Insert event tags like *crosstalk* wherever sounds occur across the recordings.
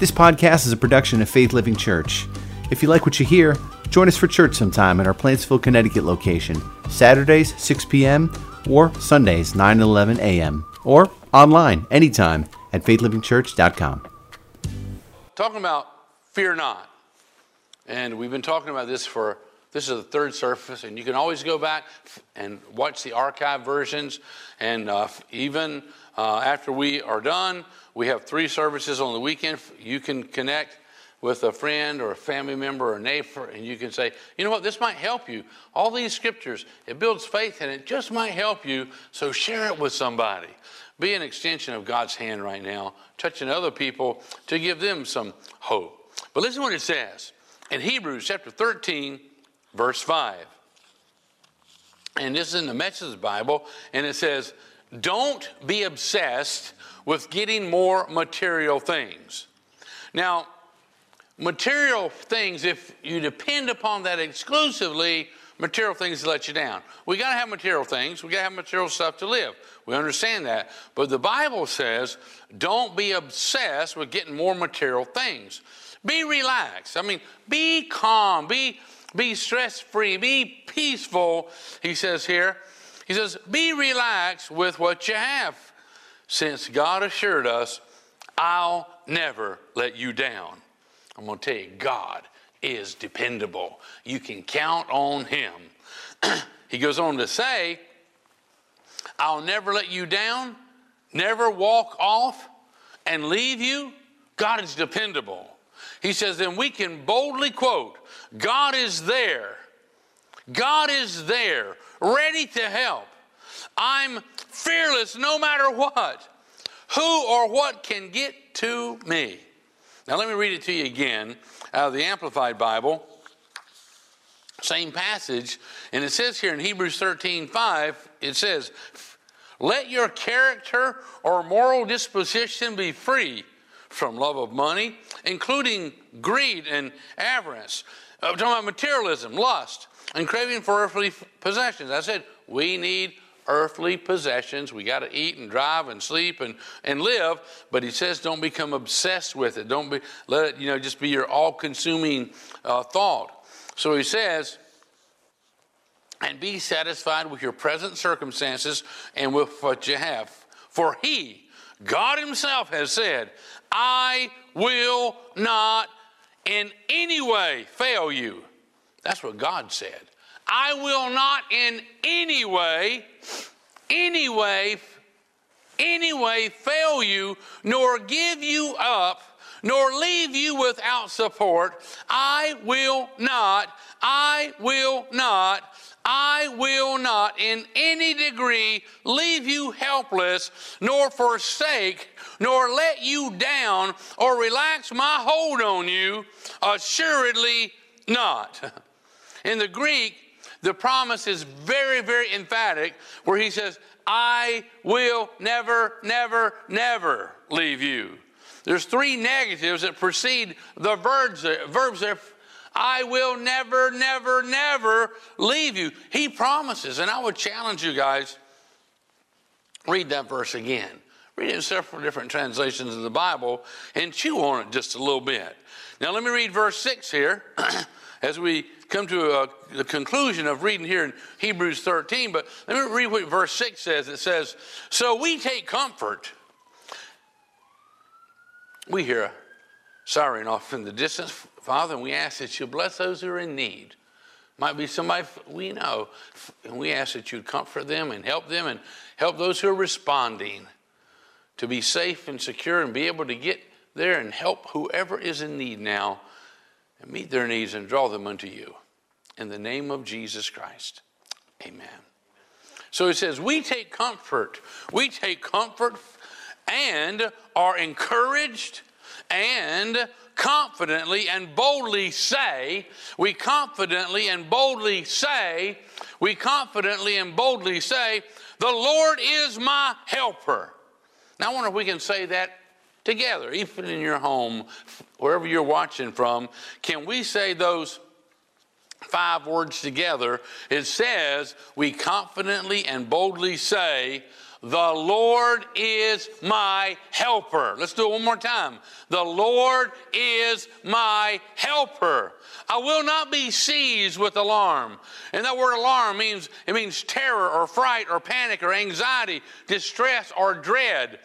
This podcast is a production of Faith Living Church. If you like what you hear, join us for church sometime at our Plantsville, Connecticut location, Saturdays 6 p.m. or Sundays 9 and 11 a.m. or online anytime at faithlivingchurch.com. Talking about fear not. And we've been talking about this for this is the third surface, and you can always go back and watch the archive versions. And uh, even uh, after we are done, we have three services on the weekend. You can connect with a friend or a family member or a neighbor, and you can say, you know what, this might help you. All these scriptures, it builds faith, and it just might help you. So share it with somebody. Be an extension of God's hand right now, touching other people to give them some hope. But listen what it says in Hebrews chapter 13 verse 5. And this is in the Message Bible, and it says, Don't be obsessed with getting more material things. Now, material things, if you depend upon that exclusively, material things let you down. We got to have material things. We got to have material stuff to live. We understand that. But the Bible says, don't be obsessed with getting more material things. Be relaxed. I mean, be calm. Be be stress free, be peaceful, he says here. He says, be relaxed with what you have, since God assured us, I'll never let you down. I'm going to tell you, God is dependable. You can count on Him. *clears throat* he goes on to say, I'll never let you down, never walk off and leave you. God is dependable. He says, then we can boldly quote, God is there. God is there, ready to help. I'm fearless no matter what. Who or what can get to me? Now, let me read it to you again out of the Amplified Bible. Same passage. And it says here in Hebrews 13 5, it says, Let your character or moral disposition be free from love of money, including greed and avarice. I'm talking about materialism, lust, and craving for earthly possessions. I said we need earthly possessions. We got to eat and drive and sleep and, and live. But he says, don't become obsessed with it. Don't be let it you know just be your all-consuming uh, thought. So he says, and be satisfied with your present circumstances and with what you have. For he, God Himself, has said, I will not in any way fail you. That's what God said. I will not in any way, any way, any way fail you, nor give you up, nor leave you without support. I will not, I will not, I will not in any degree leave you helpless, nor forsake, nor let you down, or relax my hold on you. Assuredly not. *laughs* In the Greek, the promise is very, very emphatic, where he says, I will never, never, never leave you. There's three negatives that precede the verbs, verbs there I will never, never, never leave you. He promises. And I would challenge you guys read that verse again. Read it in several different translations of the Bible and chew on it just a little bit. Now, let me read verse 6 here *clears throat* as we come to a, the conclusion of reading here in Hebrews 13. But let me read what verse 6 says. It says, So we take comfort. We hear a siren off in the distance Father, and we ask that you bless those who are in need. Might be somebody we know, and we ask that you comfort them and help them and help those who are responding to be safe and secure and be able to get there and help whoever is in need now and meet their needs and draw them unto you. In the name of Jesus Christ, amen. So it says, We take comfort. We take comfort and are encouraged and confidently and boldly say, we confidently and boldly say, we confidently and boldly say, the Lord is my helper. Now, I wonder if we can say that together, even in your home, wherever you're watching from. Can we say those five words together? It says, We confidently and boldly say, The Lord is my helper. Let's do it one more time. The Lord is my helper. I will not be seized with alarm. And that word alarm means it means terror or fright or panic or anxiety, distress or dread.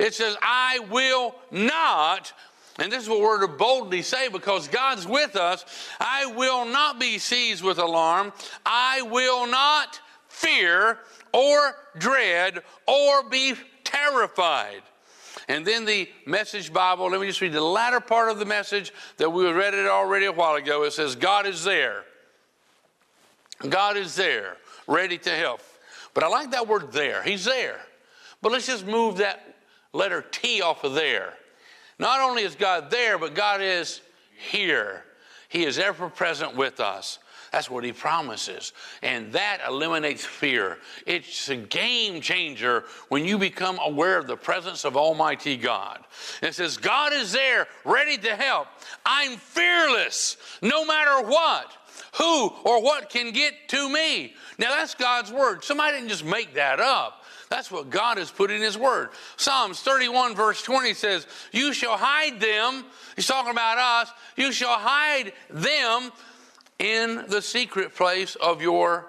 It says, I will not and this is what we're to boldly say because God's with us. I will not be seized with alarm. I will not fear or dread or be terrified. And then the message Bible, let me just read the latter part of the message that we read it already a while ago. It says, God is there. God is there, ready to help. But I like that word there. He's there. But let's just move that letter T off of there. Not only is God there, but God is here. He is ever present with us. That's what he promises. And that eliminates fear. It's a game changer when you become aware of the presence of Almighty God. It says, God is there, ready to help. I'm fearless, no matter what. Who or what can get to me? Now that's God's word. Somebody didn't just make that up. That's what God has put in His Word. Psalms 31, verse 20 says, You shall hide them. He's talking about us. You shall hide them in the secret place of your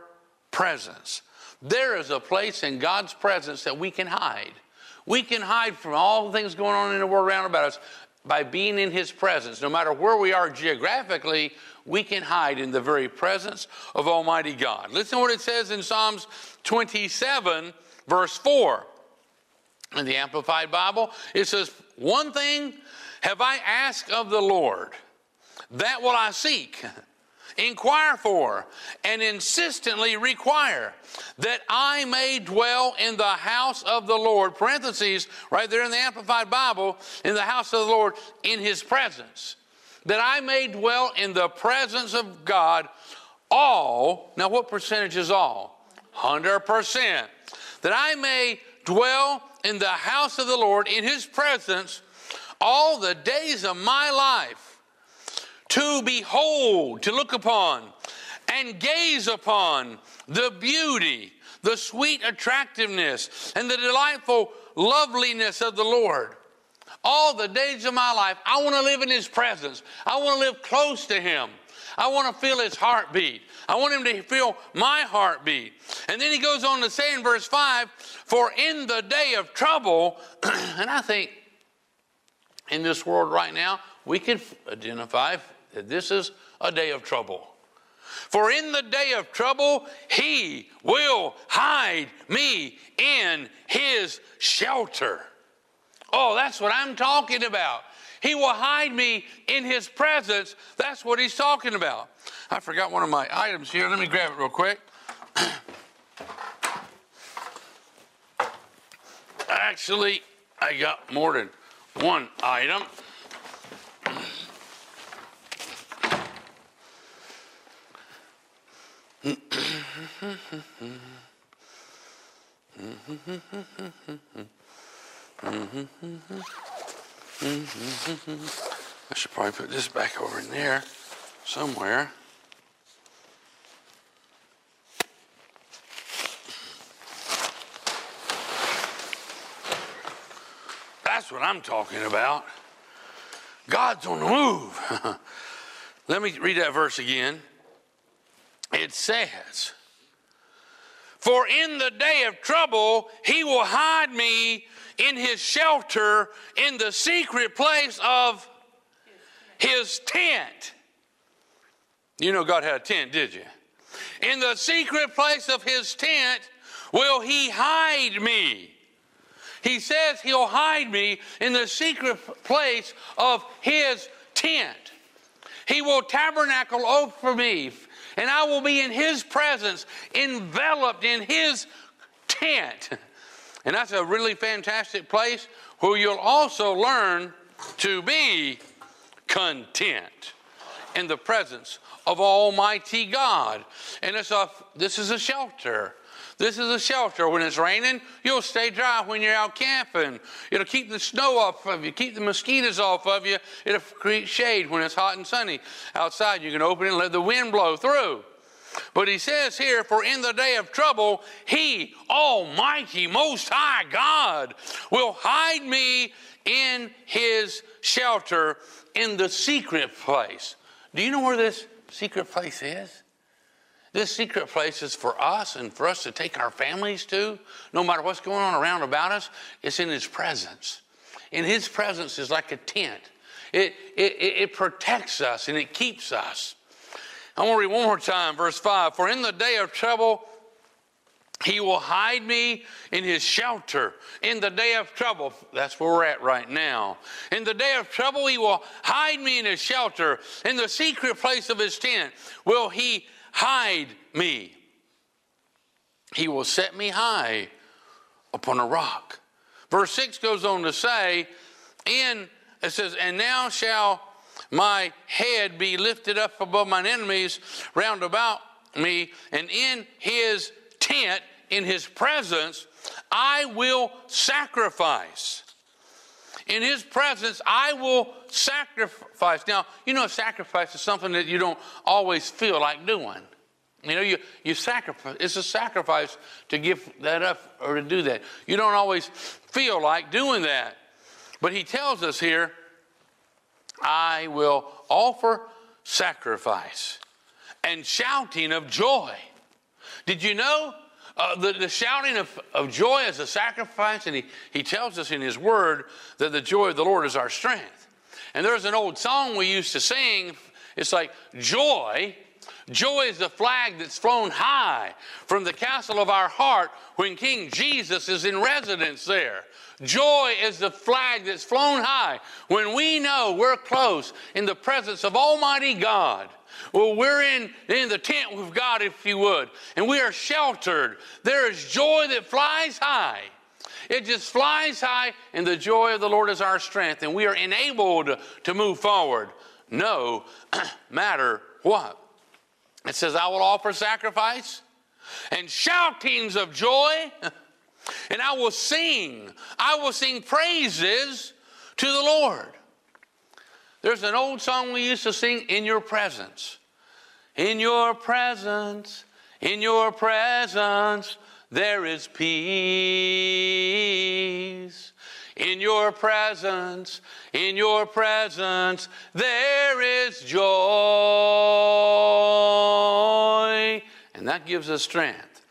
presence. There is a place in God's presence that we can hide. We can hide from all the things going on in the world around about us by being in His presence. No matter where we are geographically, we can hide in the very presence of Almighty God. Listen to what it says in Psalms 27, verse 4. In the Amplified Bible, it says, One thing have I asked of the Lord, that will I seek inquire for, and insistently require that I may dwell in the house of the Lord. Parentheses, right there in the Amplified Bible, in the house of the Lord, in his presence. That I may dwell in the presence of God all. Now, what percentage is all? 100%. That I may dwell in the house of the Lord, in his presence, all the days of my life to behold, to look upon, and gaze upon the beauty, the sweet attractiveness, and the delightful loveliness of the Lord. All the days of my life, I want to live in His presence. I want to live close to Him. I want to feel His heartbeat. I want Him to feel my heartbeat. And then He goes on to say in verse 5 For in the day of trouble, *clears throat* and I think in this world right now, we could identify that this is a day of trouble. For in the day of trouble, he will hide me in his shelter. Oh, that's what I'm talking about. He will hide me in his presence. That's what he's talking about. I forgot one of my items here. Let me grab it real quick. *clears throat* Actually, I got more than one item. I should probably put this back over in there somewhere. That's what I'm talking about. God's on the move. *laughs* Let me read that verse again it says, For in the day of trouble, he will hide me in his shelter in the secret place of his tent. You know, God had a tent, did you? In the secret place of his tent will he hide me. He says he'll hide me in the secret place of his tent. He will tabernacle over me and I will be in his presence, enveloped in his tent. *laughs* And that's a really fantastic place where you'll also learn to be content in the presence of Almighty God. And it's a, this is a shelter. This is a shelter. When it's raining, you'll stay dry when you're out camping. It'll keep the snow off of you, keep the mosquitoes off of you. It'll create shade when it's hot and sunny. Outside, you can open it and let the wind blow through. But he says here, for in the day of trouble, he, Almighty, Most High God, will hide me in his shelter in the secret place. Do you know where this secret place is? This secret place is for us and for us to take our families to, no matter what's going on around about us. It's in His presence. In His presence is like a tent. It, it, it protects us and it keeps us. I want to read one more time, verse 5. For in the day of trouble, he will hide me in his shelter in the day of trouble. That's where we're at right now. In the day of trouble, he will hide me in his shelter. In the secret place of his tent will he hide me. He will set me high upon a rock. Verse 6 goes on to say, in it says, And now shall my head be lifted up above mine enemies round about me, and in his tent, in his presence, I will sacrifice. In his presence, I will sacrifice. Now, you know, sacrifice is something that you don't always feel like doing. You know, you, you sacrifice. It's a sacrifice to give that up or to do that. You don't always feel like doing that. But he tells us here, I will offer sacrifice and shouting of joy. Did you know uh, the, the, shouting of, of joy is a sacrifice? And he, he tells us in his word that the joy of the Lord is our strength. And there's an old song we used to sing. It's like, Joy Joy is the flag that's flown high from the castle of our heart when King Jesus is in residence there. Joy is the flag that's flown high when we know we're close in the presence of Almighty God. Well, we're in, in the tent with God, if you would, and we are sheltered. There is joy that flies high. It just flies high, and the joy of the Lord is our strength, and we are enabled to move forward no *clears throat* matter what. It says, I will offer sacrifice and shoutings of joy, *laughs* and I will sing. I will sing praises to the Lord. There's an old song we used to sing, In Your Presence. In your presence, in your presence, there is peace. In your presence, in your presence, there is joy. And that gives us strength.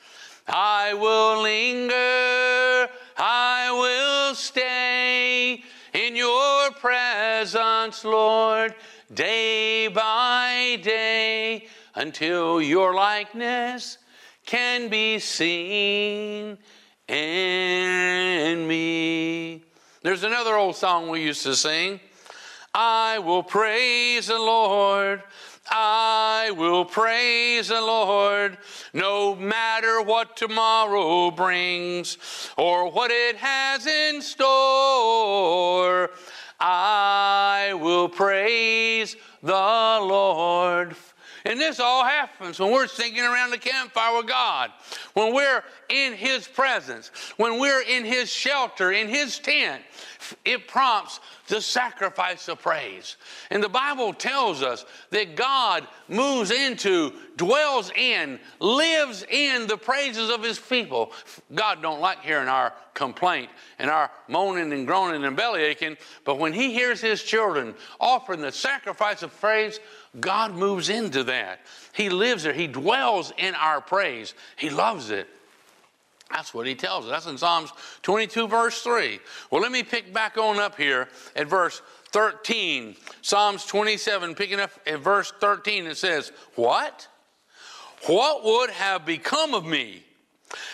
I will linger, I will stay in your presence, Lord, day by day, until your likeness can be seen in me. There's another old song we used to sing. I will praise the Lord. I will praise the Lord no matter what tomorrow brings or what it has in store. I will praise the Lord and this all happens when we're singing around the campfire with God, when we're in His presence, when we're in His shelter, in His tent. It prompts the sacrifice of praise. And the Bible tells us that God moves into, dwells in, lives in the praises of his people. God don't like hearing our complaint and our moaning and groaning and belly aching, but when he hears his children offering the sacrifice of praise, God moves into that. He lives there. He dwells in our praise. He loves it. That's what he tells us. That's in Psalms 22, verse 3. Well, let me pick back on up here at verse 13. Psalms 27, picking up at verse 13, it says, What? What would have become of me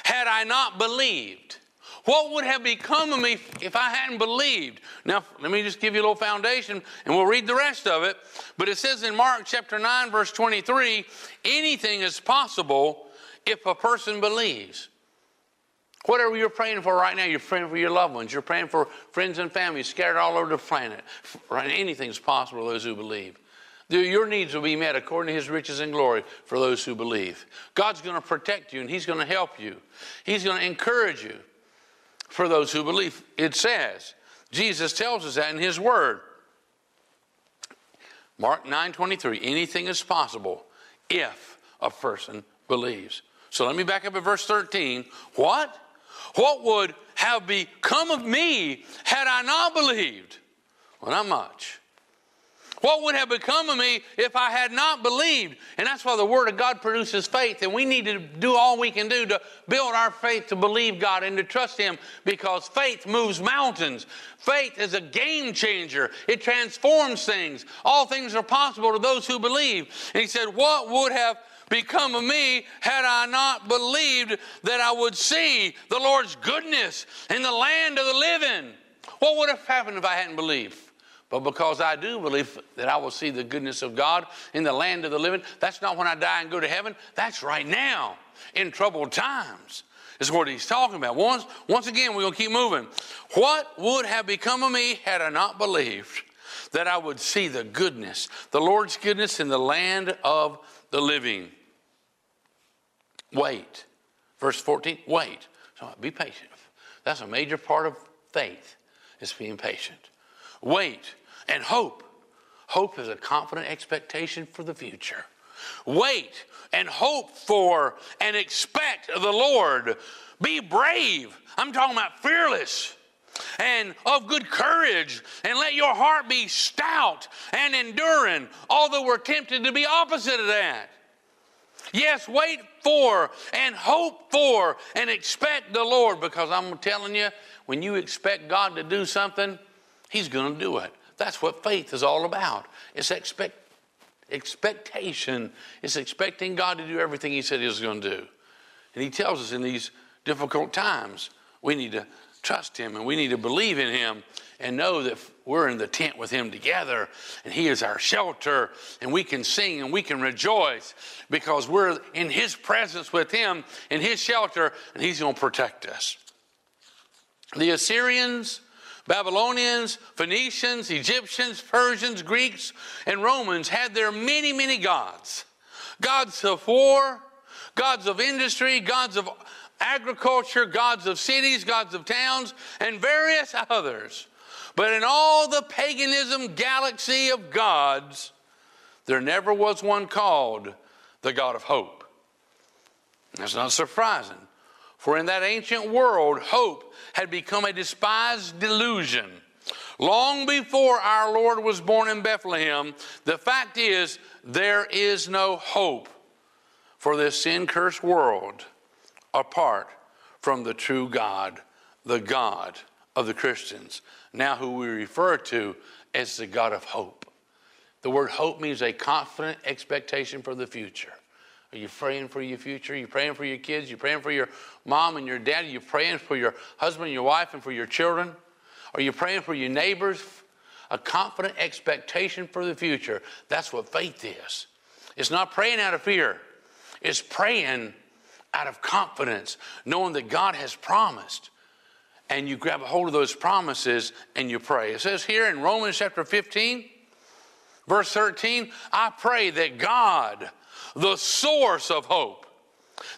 had I not believed? What would have become of me if I hadn't believed? Now, let me just give you a little foundation and we'll read the rest of it. But it says in Mark chapter 9, verse 23 anything is possible if a person believes. Whatever you're praying for right now, you're praying for your loved ones, you're praying for friends and family scattered all over the planet. Right? Anything's possible for those who believe. Your needs will be met according to his riches and glory for those who believe. God's going to protect you and he's going to help you. He's going to encourage you for those who believe. It says, Jesus tells us that in his word. Mark 9 23, anything is possible if a person believes. So let me back up at verse 13. What? What would have become of me had I not believed? Well, not much. What would have become of me if I had not believed? And that's why the Word of God produces faith. And we need to do all we can do to build our faith to believe God and to trust Him because faith moves mountains. Faith is a game changer, it transforms things. All things are possible to those who believe. And He said, What would have become of me had I not believed that I would see the Lord's goodness in the land of the living? What would have happened if I hadn't believed? But because I do believe that I will see the goodness of God in the land of the living, that's not when I die and go to heaven. That's right now in troubled times, is what he's talking about. Once, once again, we're going to keep moving. What would have become of me had I not believed that I would see the goodness, the Lord's goodness in the land of the living? Wait. Verse 14, wait. So be patient. That's a major part of faith, is being patient. Wait and hope. Hope is a confident expectation for the future. Wait and hope for and expect the Lord. Be brave. I'm talking about fearless and of good courage, and let your heart be stout and enduring, although we're tempted to be opposite of that. Yes, wait for and hope for and expect the Lord because I'm telling you, when you expect God to do something, He's going to do it. That's what faith is all about. It's expect, expectation. It's expecting God to do everything He said He was going to do. And He tells us in these difficult times, we need to trust Him and we need to believe in Him and know that we're in the tent with Him together and He is our shelter and we can sing and we can rejoice because we're in His presence with Him in His shelter and He's going to protect us. The Assyrians Babylonians, Phoenicians, Egyptians, Persians, Greeks, and Romans had their many, many gods gods of war, gods of industry, gods of agriculture, gods of cities, gods of towns, and various others. But in all the paganism galaxy of gods, there never was one called the God of hope. That's not surprising, for in that ancient world, hope had become a despised delusion. Long before our Lord was born in Bethlehem, the fact is, there is no hope for this sin cursed world apart from the true God, the God of the Christians, now who we refer to as the God of hope. The word hope means a confident expectation for the future. Are you praying for your future? Are you praying for your kids? Are you praying for your mom and your dad? Are you praying for your husband and your wife and for your children? Are you praying for your neighbors? A confident expectation for the future. That's what faith is. It's not praying out of fear, it's praying out of confidence, knowing that God has promised. And you grab a hold of those promises and you pray. It says here in Romans chapter 15, verse 13, I pray that God, the source of hope.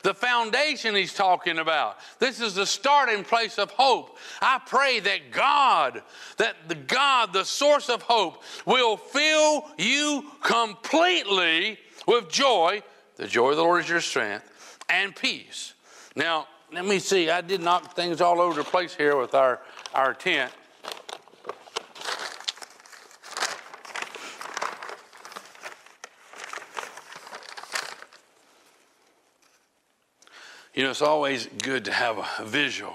The foundation he's talking about. This is the starting place of hope. I pray that God, that the God, the source of hope, will fill you completely with joy. The joy of the Lord is your strength and peace. Now, let me see. I did knock things all over the place here with our, our tent. You know, it's always good to have a visual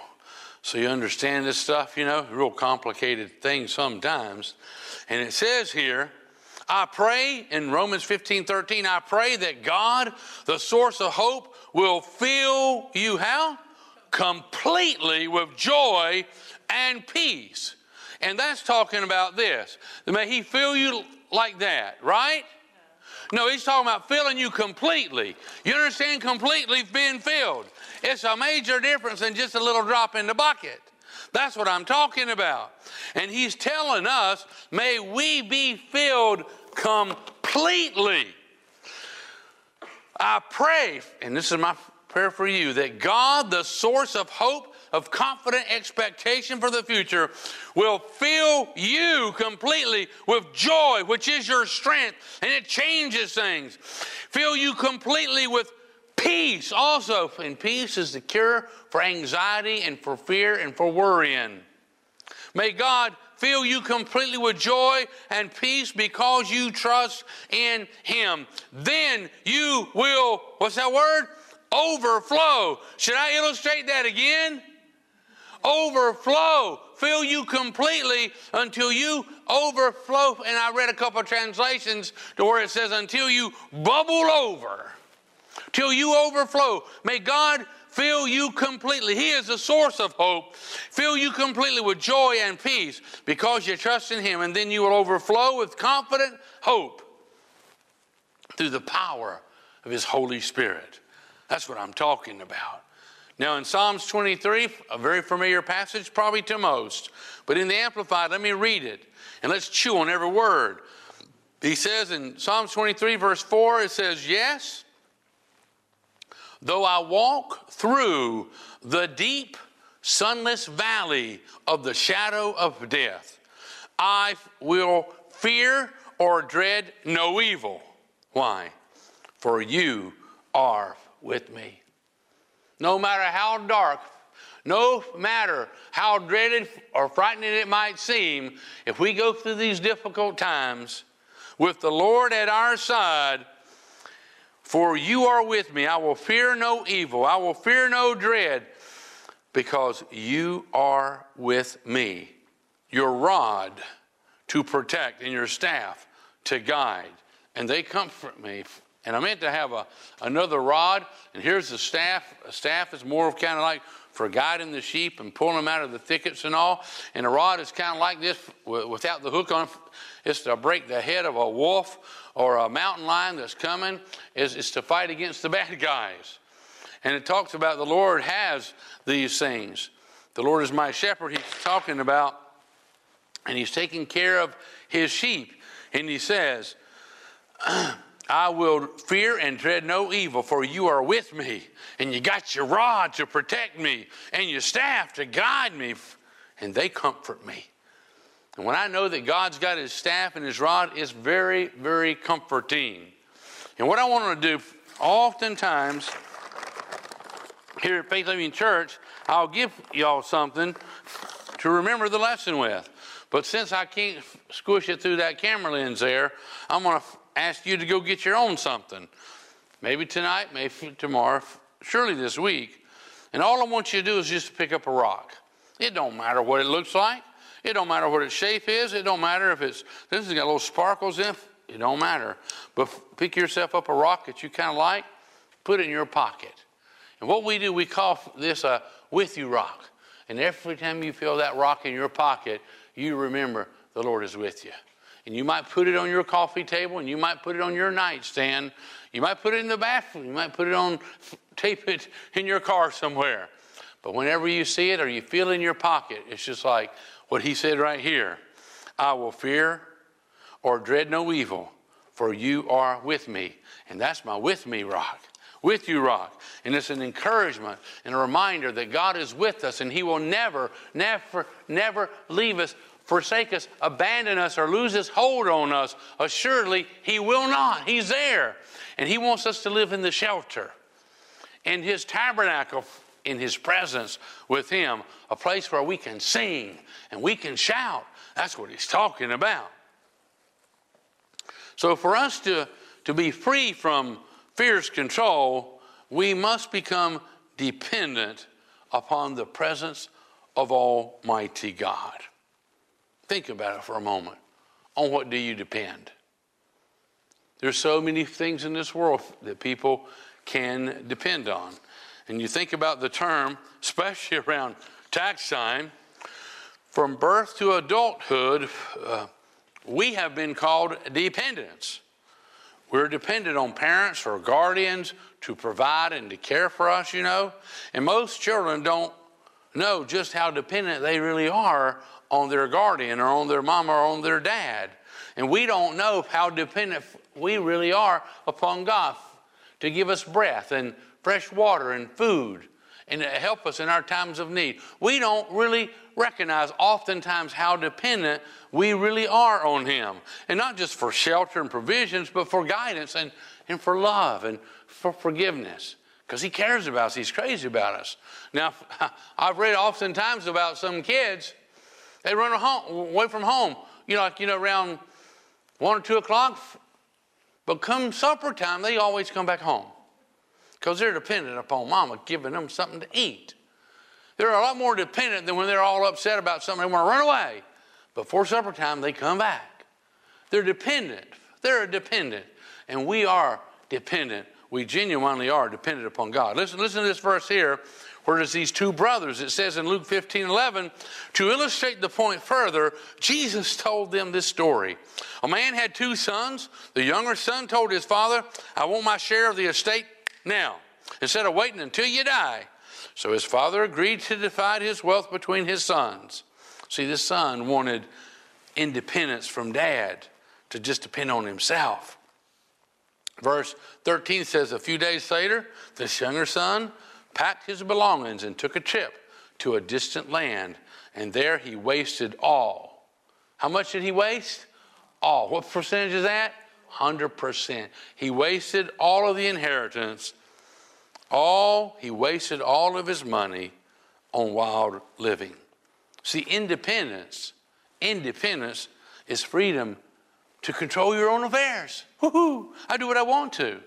so you understand this stuff, you know, real complicated things sometimes. And it says here, I pray in Romans 15 13, I pray that God, the source of hope, will fill you how? Completely with joy and peace. And that's talking about this. May He fill you like that, right? No, he's talking about filling you completely. You understand completely being filled. It's a major difference than just a little drop in the bucket. That's what I'm talking about. And he's telling us, may we be filled completely. I pray, and this is my prayer for you, that God, the source of hope, of confident expectation for the future will fill you completely with joy, which is your strength, and it changes things. Fill you completely with peace also. And peace is the cure for anxiety and for fear and for worrying. May God fill you completely with joy and peace because you trust in Him. Then you will, what's that word? Overflow. Should I illustrate that again? Overflow. Fill you completely until you overflow. And I read a couple of translations to where it says, until you bubble over, till you overflow. May God fill you completely. He is the source of hope. Fill you completely with joy and peace because you trust in Him, and then you will overflow with confident hope through the power of His Holy Spirit. That's what I'm talking about. Now, in Psalms 23, a very familiar passage, probably to most, but in the Amplified, let me read it and let's chew on every word. He says in Psalms 23, verse 4, it says, Yes, though I walk through the deep, sunless valley of the shadow of death, I will fear or dread no evil. Why? For you are with me. No matter how dark, no matter how dreaded or frightening it might seem, if we go through these difficult times with the Lord at our side, for you are with me, I will fear no evil, I will fear no dread, because you are with me. Your rod to protect and your staff to guide, and they comfort me. And I meant to have a, another rod, and here's the staff. A staff is more of kind of like for guiding the sheep and pulling them out of the thickets and all. And a rod is kind of like this without the hook on. it. It's to break the head of a wolf or a mountain lion that's coming. Is it's to fight against the *laughs* bad guys. And it talks about the Lord has these things. The Lord is my shepherd. He's talking about, and He's taking care of His sheep. And He says. *clears throat* I will fear and dread no evil, for you are with me, and you got your rod to protect me, and your staff to guide me, and they comfort me. And when I know that God's got his staff and his rod, it's very, very comforting. And what I want to do, oftentimes, here at Faith Living Church, I'll give y'all something to remember the lesson with. But since I can't squish it through that camera lens there, I'm going to ask you to go get your own something. Maybe tonight, maybe tomorrow, surely this week. And all I want you to do is just pick up a rock. It don't matter what it looks like. It don't matter what its shape is. It don't matter if it's this has got little sparkles in. It It don't matter. But pick yourself up a rock that you kind of like, put it in your pocket. And what we do, we call this a with you rock. And every time you feel that rock in your pocket, you remember the Lord is with you. And you might put it on your coffee table and you might put it on your nightstand. You might put it in the bathroom. You might put it on, tape it in your car somewhere. But whenever you see it or you feel it in your pocket, it's just like what he said right here I will fear or dread no evil, for you are with me. And that's my with me rock. With you, rock. And it's an encouragement and a reminder that God is with us and He will never, never, never leave us forsake us, abandon us, or lose his hold on us, assuredly he will not. He's there. And he wants us to live in the shelter, in his tabernacle, in his presence with him, a place where we can sing and we can shout. That's what he's talking about. So, for us to, to be free from fear's control, we must become dependent upon the presence of Almighty God. Think about it for a moment. On what do you depend? There's so many things in this world that people can depend on. And you think about the term, especially around tax time, from birth to adulthood, uh, we have been called dependents. We're dependent on parents or guardians to provide and to care for us, you know. And most children don't know just how dependent they really are on their guardian or on their mom or on their dad. And we don't know how dependent we really are upon God to give us breath and fresh water and food and to help us in our times of need. We don't really recognize oftentimes how dependent we really are on Him. And not just for shelter and provisions, but for guidance and, and for love and for forgiveness. Because He cares about us, He's crazy about us. Now, *laughs* I've read oftentimes about some kids, they run home, away from home, you know, like, you know, around one or two o'clock. But come supper time, they always come back home because they're dependent upon mama giving them something to eat. They're a lot more dependent than when they're all upset about something, they want to run away. Before supper time, they come back. They're dependent. They're dependent. And we are dependent. We genuinely are dependent upon God. Listen, listen to this verse here where there's these two brothers. It says in Luke 15 11, to illustrate the point further, Jesus told them this story. A man had two sons. The younger son told his father, I want my share of the estate now, instead of waiting until you die. So his father agreed to divide his wealth between his sons. See, this son wanted independence from dad to just depend on himself. Verse 13 says, A few days later, this younger son packed his belongings and took a trip to a distant land, and there he wasted all. How much did he waste? All. What percentage is that? 100%. He wasted all of the inheritance. All, he wasted all of his money on wild living. See, independence, independence is freedom to control your own affairs. Woohoo! I do what I want to.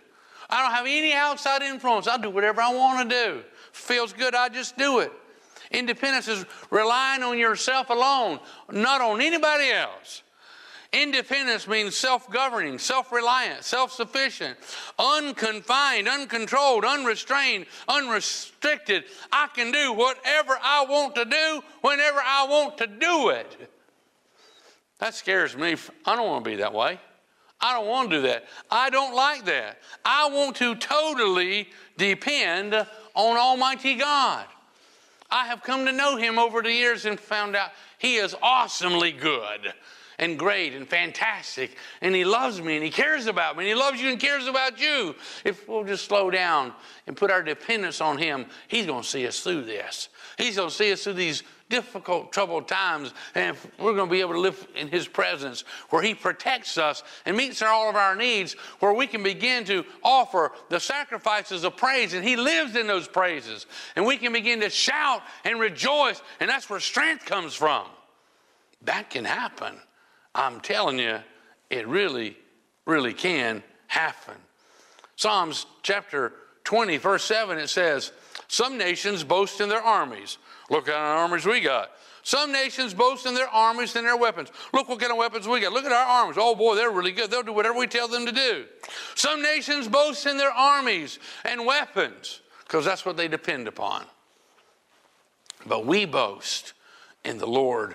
I don't have any outside influence. I'll do whatever I want to do. Feels good, I just do it. Independence is relying on yourself alone, not on anybody else. Independence means self governing, self reliant, self sufficient, unconfined, uncontrolled, unrestrained, unrestricted. I can do whatever I want to do whenever I want to do it. That scares me. I don't want to be that way. I don't want to do that. I don't like that. I want to totally depend on Almighty God. I have come to know Him over the years and found out He is awesomely good and great and fantastic. And He loves me and He cares about me and He loves you and cares about you. If we'll just slow down and put our dependence on Him, He's going to see us through this. He's going to see us through these difficult, troubled times, and we're going to be able to live in His presence where He protects us and meets all of our needs, where we can begin to offer the sacrifices of praise, and He lives in those praises. And we can begin to shout and rejoice, and that's where strength comes from. That can happen I'm telling you, it really, really can happen. Psalms chapter 20, verse 7, it says, Some nations boast in their armies. Look at our armies we got. Some nations boast in their armies and their weapons. Look what kind of weapons we got. Look at our armies. Oh boy, they're really good. They'll do whatever we tell them to do. Some nations boast in their armies and weapons because that's what they depend upon. But we boast in the Lord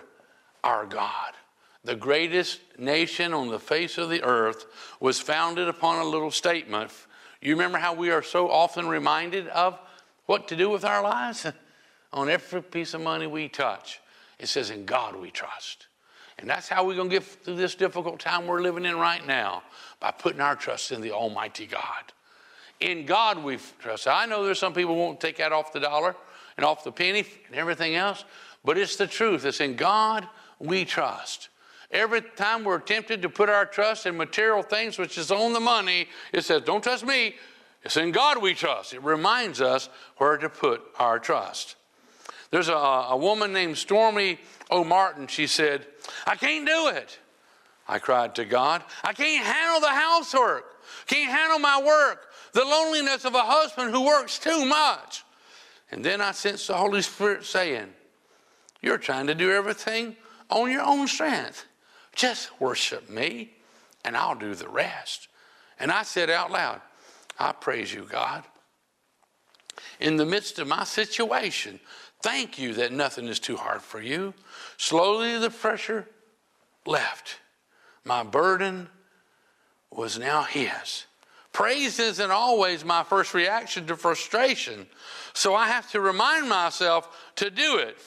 our God. The greatest nation on the face of the earth was founded upon a little statement. You remember how we are so often reminded of what to do with our lives? *laughs* on every piece of money we touch, it says, In God we trust. And that's how we're going to get through this difficult time we're living in right now by putting our trust in the Almighty God. In God we trust. I know there's some people won't take that off the dollar and off the penny and everything else, but it's the truth. It's in God we trust. Every time we're tempted to put our trust in material things, which is on the money, it says, Don't trust me. It's in God we trust. It reminds us where to put our trust. There's a, a woman named Stormy O. Martin. She said, I can't do it. I cried to God, I can't handle the housework, can't handle my work, the loneliness of a husband who works too much. And then I sensed the Holy Spirit saying, You're trying to do everything on your own strength. Just worship me, and I'll do the rest. And I said out loud, I praise you, God. In the midst of my situation, thank you that nothing is too hard for you. Slowly the pressure left. My burden was now His. Praise isn't always my first reaction to frustration, so I have to remind myself to do it.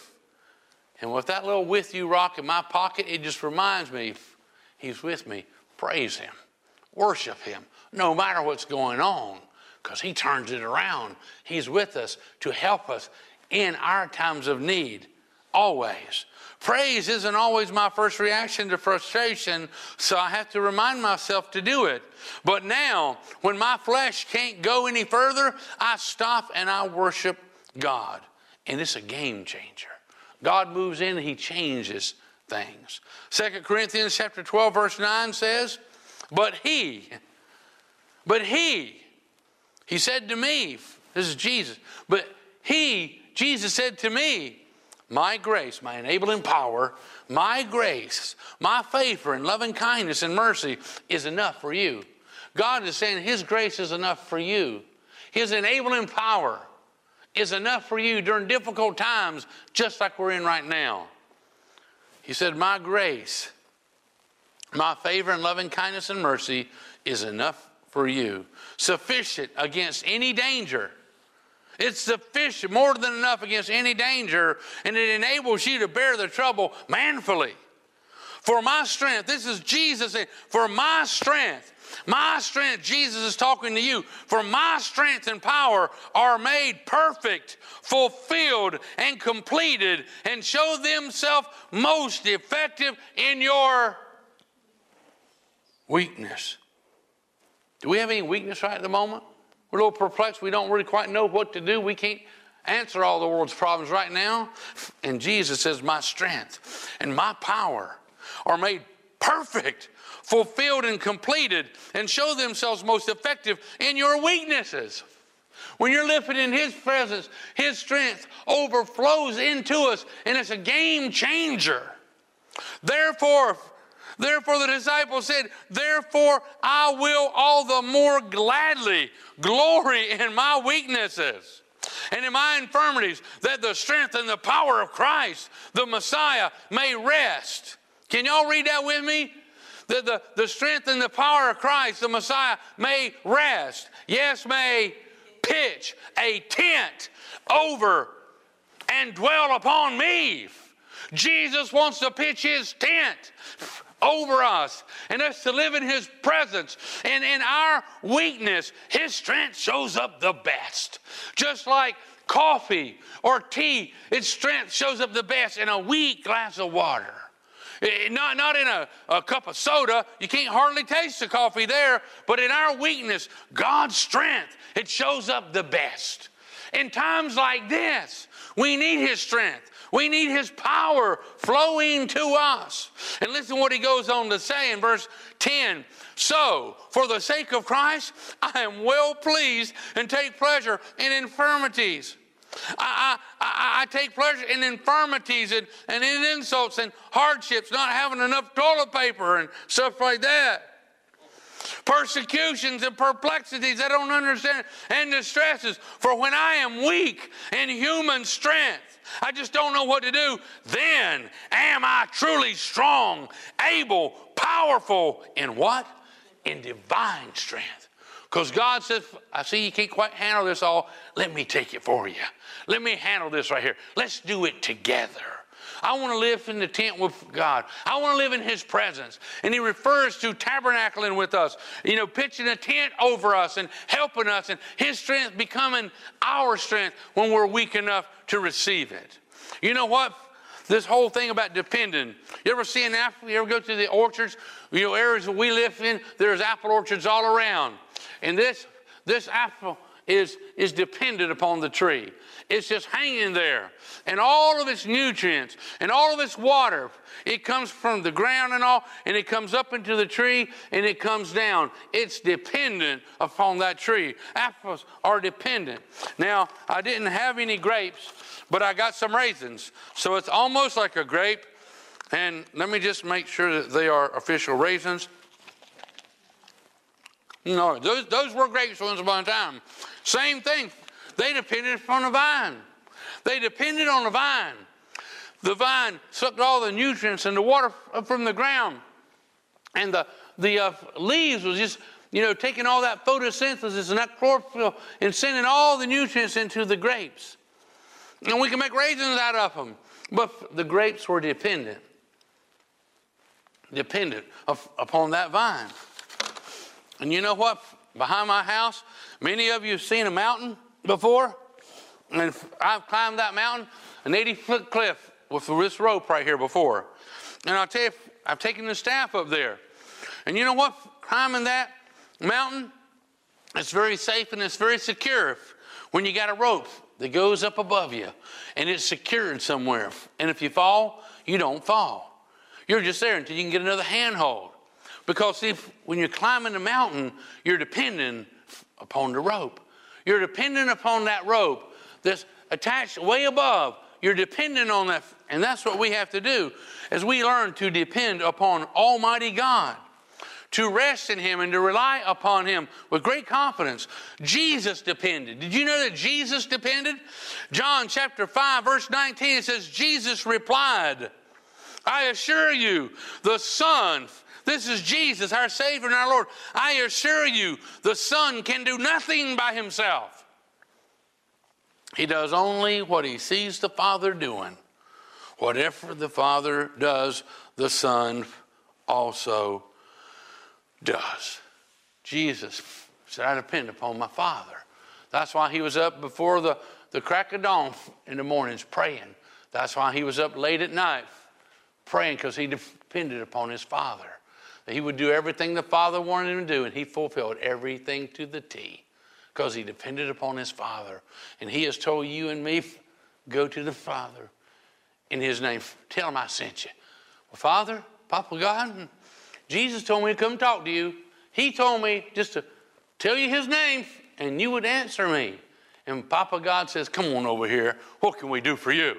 And with that little with you rock in my pocket, it just reminds me He's with me. Praise Him, worship Him, no matter what's going on. because He turns it around. He's with us to help us in our times of need, always. Praise isn't always my first reaction to frustration, so I have to remind myself to do it. But now, when my flesh can't go any further, I stop and I worship God. And it's a game changer. God moves in and he changes things. Second Corinthians chapter 12 verse 9 says, "But he but he he said to me, this is Jesus, but he Jesus said to me, my grace, my enabling power, my grace, my favor and loving kindness and mercy is enough for you. God is saying His grace is enough for you. His enabling power is enough for you during difficult times, just like we're in right now. He said, My grace, my favor and loving kindness and mercy is enough for you, sufficient against any danger it's sufficient, more than enough against any danger, and it enables you to bear the trouble manfully. For my strength, this is Jesus saying, for my strength, my strength, Jesus is talking to you, for my strength and power are made perfect, fulfilled, and completed, and show themselves most effective in your weakness. Do we have any weakness right at the moment? We're a little perplexed. We don't really quite know what to do. We can't answer all the world's problems right now. And Jesus says, My strength and my power are made perfect, fulfilled, and completed, and show themselves most effective in your weaknesses. When you're living in His presence, His strength overflows into us, and it's a game changer. Therefore, Therefore, the disciples said, Therefore, I will all the more gladly glory in my weaknesses and in my infirmities, that the strength and the power of Christ, the Messiah, may rest. Can y'all read that with me? That the, the strength and the power of Christ, the Messiah, may rest. Yes, may pitch a tent over and dwell upon me. Jesus wants to pitch his tent over us and us to live in His presence. And in our weakness, His strength shows up the best. Just like coffee or tea, its strength shows up the best in a weak glass of water. Eh, not, not in a, a cup of soda. You can't hardly taste the coffee there. But in our weakness, God's strength, it shows up the best. In times like this, we need His strength. We need His power flowing to us. And listen what he goes on to say in verse 10. So, for the sake of Christ, I am well pleased and take pleasure in infirmities. I, I, I, take pleasure in infirmities and, and in insults and hardships, not having enough toilet paper and stuff like that. Persecutions and perplexities I don't understand and distresses. For when I am weak in human strength, I just don't know what to do. Then am I truly strong, able, powerful in what? In divine strength. Because God says, I see you can't quite handle this all. Let me take it for you. Let me handle this right here. Let's do it together. I want to live in the tent with God. I want to live in His presence. And He refers to tabernacling with us, you know, pitching a tent over us and helping us, and His strength becoming our strength when we're weak enough to receive it. You know what? This whole thing about depending. You ever see an apple? You ever go to the orchards? You know, areas that we live in, there's apple orchards all around. And this, this apple is, is dependent upon the tree. It's just hanging there. And all of its nutrients and all of its water, it comes from the ground and all, and it comes up into the tree and it comes down. It's dependent upon that tree. Apples are dependent. Now, I didn't have any grapes, but I got some raisins. So it's almost like a grape. And let me just make sure that they are official raisins. No, those, those were grapes once upon a time. Same thing. They depended upon the vine. They depended on the vine. The vine sucked all the nutrients and the water from the ground. And the, the uh, leaves was just, you know, taking all that photosynthesis and that chlorophyll and sending all the nutrients into the grapes. And we can make raisins out of them. But the grapes were dependent, dependent of, upon that vine. And you know what? behind my house. Many of you have seen a mountain before. And I've climbed that mountain, an 80 foot cliff with this rope right here before. And I'll tell you, I've taken the staff up there. And you know what? Climbing that mountain, it's very safe and it's very secure when you got a rope that goes up above you and it's secured somewhere. And if you fall, you don't fall. You're just there until you can get another handhold. Because if when you're climbing the mountain, you're dependent upon the rope. You're dependent upon that rope that's attached way above. You're dependent on that. And that's what we have to do as we learn to depend upon Almighty God, to rest in Him and to rely upon Him with great confidence. Jesus depended. Did you know that Jesus depended? John chapter 5, verse 19, it says, Jesus replied, I assure you, the Son, this is Jesus, our Savior and our Lord. I assure you, the Son can do nothing by Himself. He does only what He sees the Father doing. Whatever the Father does, the Son also does. Jesus said, I depend upon my Father. That's why he was up before the, the crack of dawn in the mornings praying. That's why he was up late at night praying because he depended upon his Father. That he would do everything the Father wanted him to do, and he fulfilled everything to the T because he depended upon his Father. And he has told you and me, go to the Father in his name. Tell him I sent you. Well, Father, Papa God, Jesus told me to come talk to you. He told me just to tell you his name and you would answer me. And Papa God says, Come on over here. What can we do for you?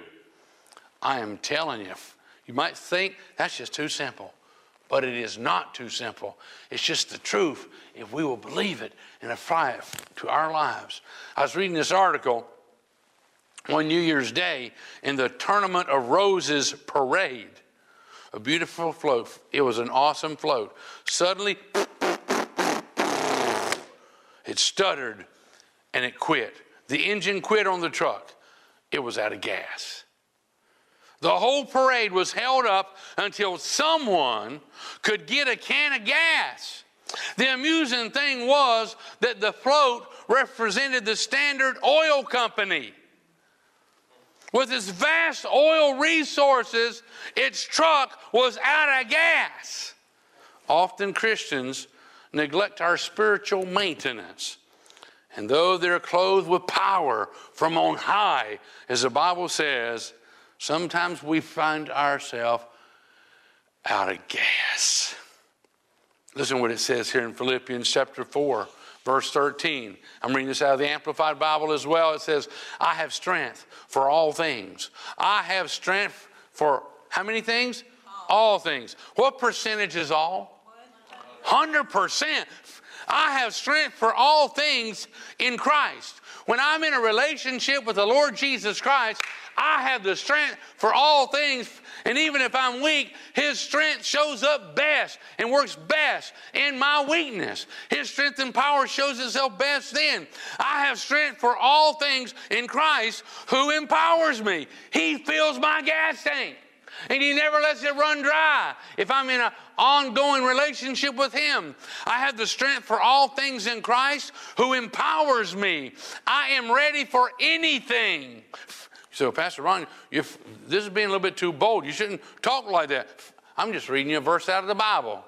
I am telling you, you might think that's just too simple, but it is not too simple. It's just the truth if we will believe it and apply it to our lives. I was reading this article one New Year's Day in the Tournament of Roses parade. A beautiful float. It was an awesome float. Suddenly, it stuttered and it quit. The engine quit on the truck. It was out of gas. The whole parade was held up until someone could get a can of gas. The amusing thing was that the float represented the Standard Oil Company. With its vast oil resources, its truck was out of gas. Often Christians neglect our spiritual maintenance. And though they're clothed with power from on high, as the Bible says, sometimes we find ourselves out of gas. Listen what it says here in Philippians chapter 4, verse 13. I'm reading this out of the Amplified Bible as well. It says, I have strength for all things. I have strength for how many things? All, all things. What percentage is all? 100%. I have strength for all things in Christ. When I'm in a relationship with the Lord Jesus Christ, I have the strength for all things. And even if I'm weak, His strength shows up best and works best in my weakness. His strength and power shows itself best then. I have strength for all things in Christ who empowers me. He fills my gas tank and he never lets it run dry. If I'm in an ongoing relationship with him, I have the strength for all things in Christ who empowers me. I am ready for anything. So, Pastor Ron, you this is being a little bit too bold. You shouldn't talk like that. I'm just reading you a verse out of the Bible.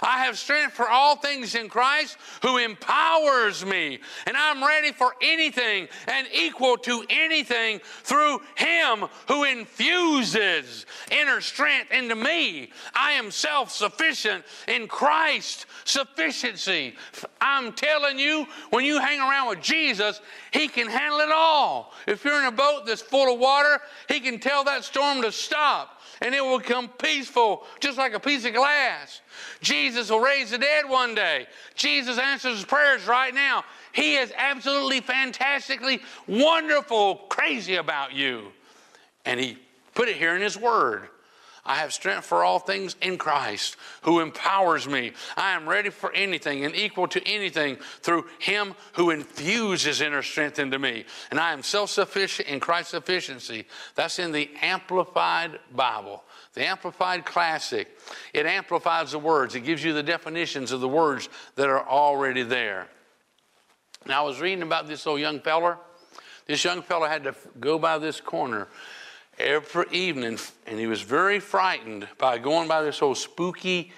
I have strength for all things in Christ who empowers me. And I'm ready for anything and equal to anything through Him who infuses inner strength into me. I am self sufficient in Christ's sufficiency. I'm telling you, when you hang around with Jesus, He can handle it all. If you're in a boat that's full of water, He can tell that storm to stop and it will become peaceful, just like a piece of glass. Jesus will raise the dead one day. Jesus answers his prayers right now. He is absolutely fantastically wonderful, crazy about you. And he put it here in his word. I have strength for all things in Christ who empowers me. I am ready for anything and equal to anything through him who infuses inner strength into me. And I am self sufficient in Christ's sufficiency. That's in the Amplified Bible, the Amplified Classic. It amplifies the words, it gives you the definitions of the words that are already there. Now, I was reading about this old young feller. This young fellow had to go by this corner every evening, and he was very frightened by going by this old spooky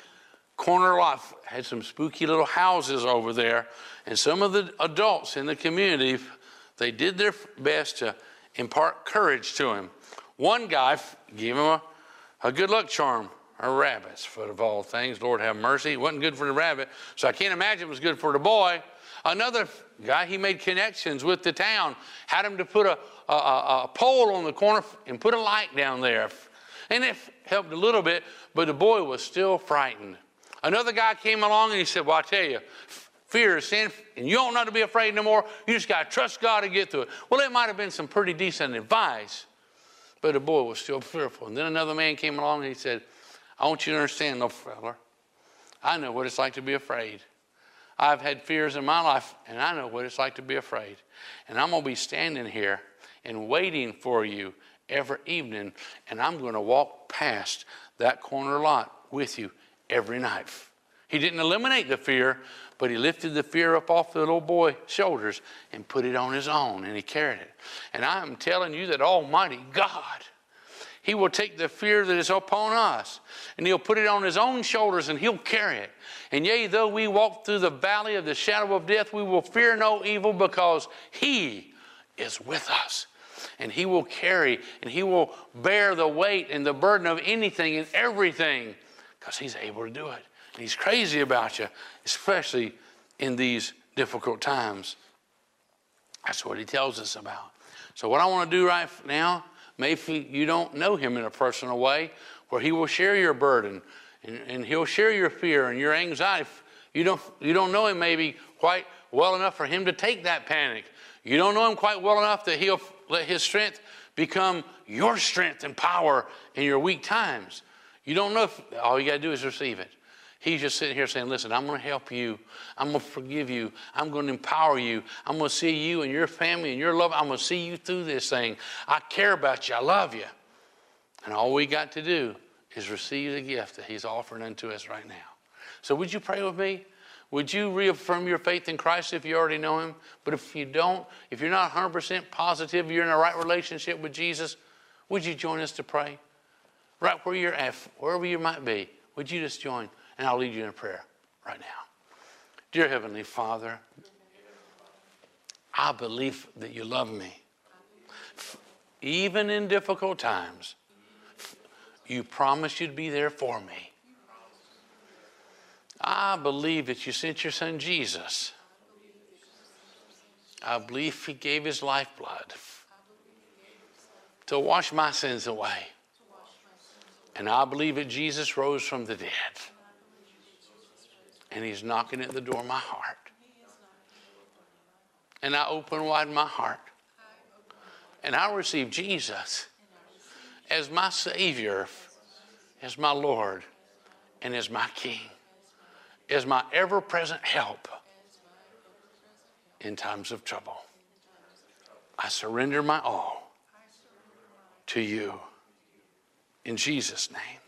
corner lot. Had some spooky little houses over there, and some of the adults in the community they did their best to impart courage to him. One guy gave him a, a good luck charm, a rabbit's foot of all things. Lord have mercy. It wasn't good for the rabbit, so I can't imagine it was good for the boy. Another guy, he made connections with the town, had him to put a, a, a, pole on the corner and put a light down there. And it helped a little bit, but the boy was still frightened. Another guy came along and he said, Well, I tell you, fear is sin, and you don't know to be afraid no more. You just got to trust God to get through it. Well, it might have been some pretty decent advice, but the boy was still fearful. And then another man came along and he said, I want you to understand, little feller, I know what it's like to be afraid. I've had fears in my life, and I know what it's like to be afraid. And I'm going to be standing here and waiting for you every evening, and I'm going to walk past that corner lot with you every night. He didn't eliminate the fear, but he lifted the fear up off the little boy's shoulders and put it on his own, and he carried it. And I am telling you that Almighty God he will take the fear that is upon us and He'll put it on His own shoulders and He'll carry it. And yea, though we walk through the valley of the shadow of death, we will fear no evil because He is with us. And He will carry and He will bear the weight and the burden of anything and everything because He's able to do it. And He's crazy about you, especially in these difficult times. That's what He tells us about. So, what I want to do right now Maybe you don't know him in a personal way where he will share your burden and, and he'll share your fear and your anxiety. You don't, you don't know him maybe quite well enough for him to take that panic. You don't know him quite well enough that he'll let his strength become your strength and power in your weak times. You don't know if all you got to do is receive it. He's just sitting here saying, Listen, I'm going to help you. I'm going to forgive you. I'm going to empower you. I'm going to see you and your family and your love. I'm going to see you through this thing. I care about you. I love you. And all we got to do is receive the gift that He's offering unto us right now. So, would you pray with me? Would you reaffirm your faith in Christ if you already know Him? But if you don't, if you're not 100% positive you're in a right relationship with Jesus, would you join us to pray? Right where you're at, wherever you might be, would you just join? And I'll lead you in a prayer right now. Dear Heavenly Father, I believe that you love me. Even in difficult times, you promised you'd be there for me. I believe that you sent your son Jesus. I believe he gave his lifeblood to wash my sins away. And I believe that Jesus rose from the dead and He's knocking at the door of my heart. And I open wide my heart. And I receive Jesus as my Savior, as my Lord, and as my King, as my ever present help in times of trouble. I surrender my all to you in Jesus' name.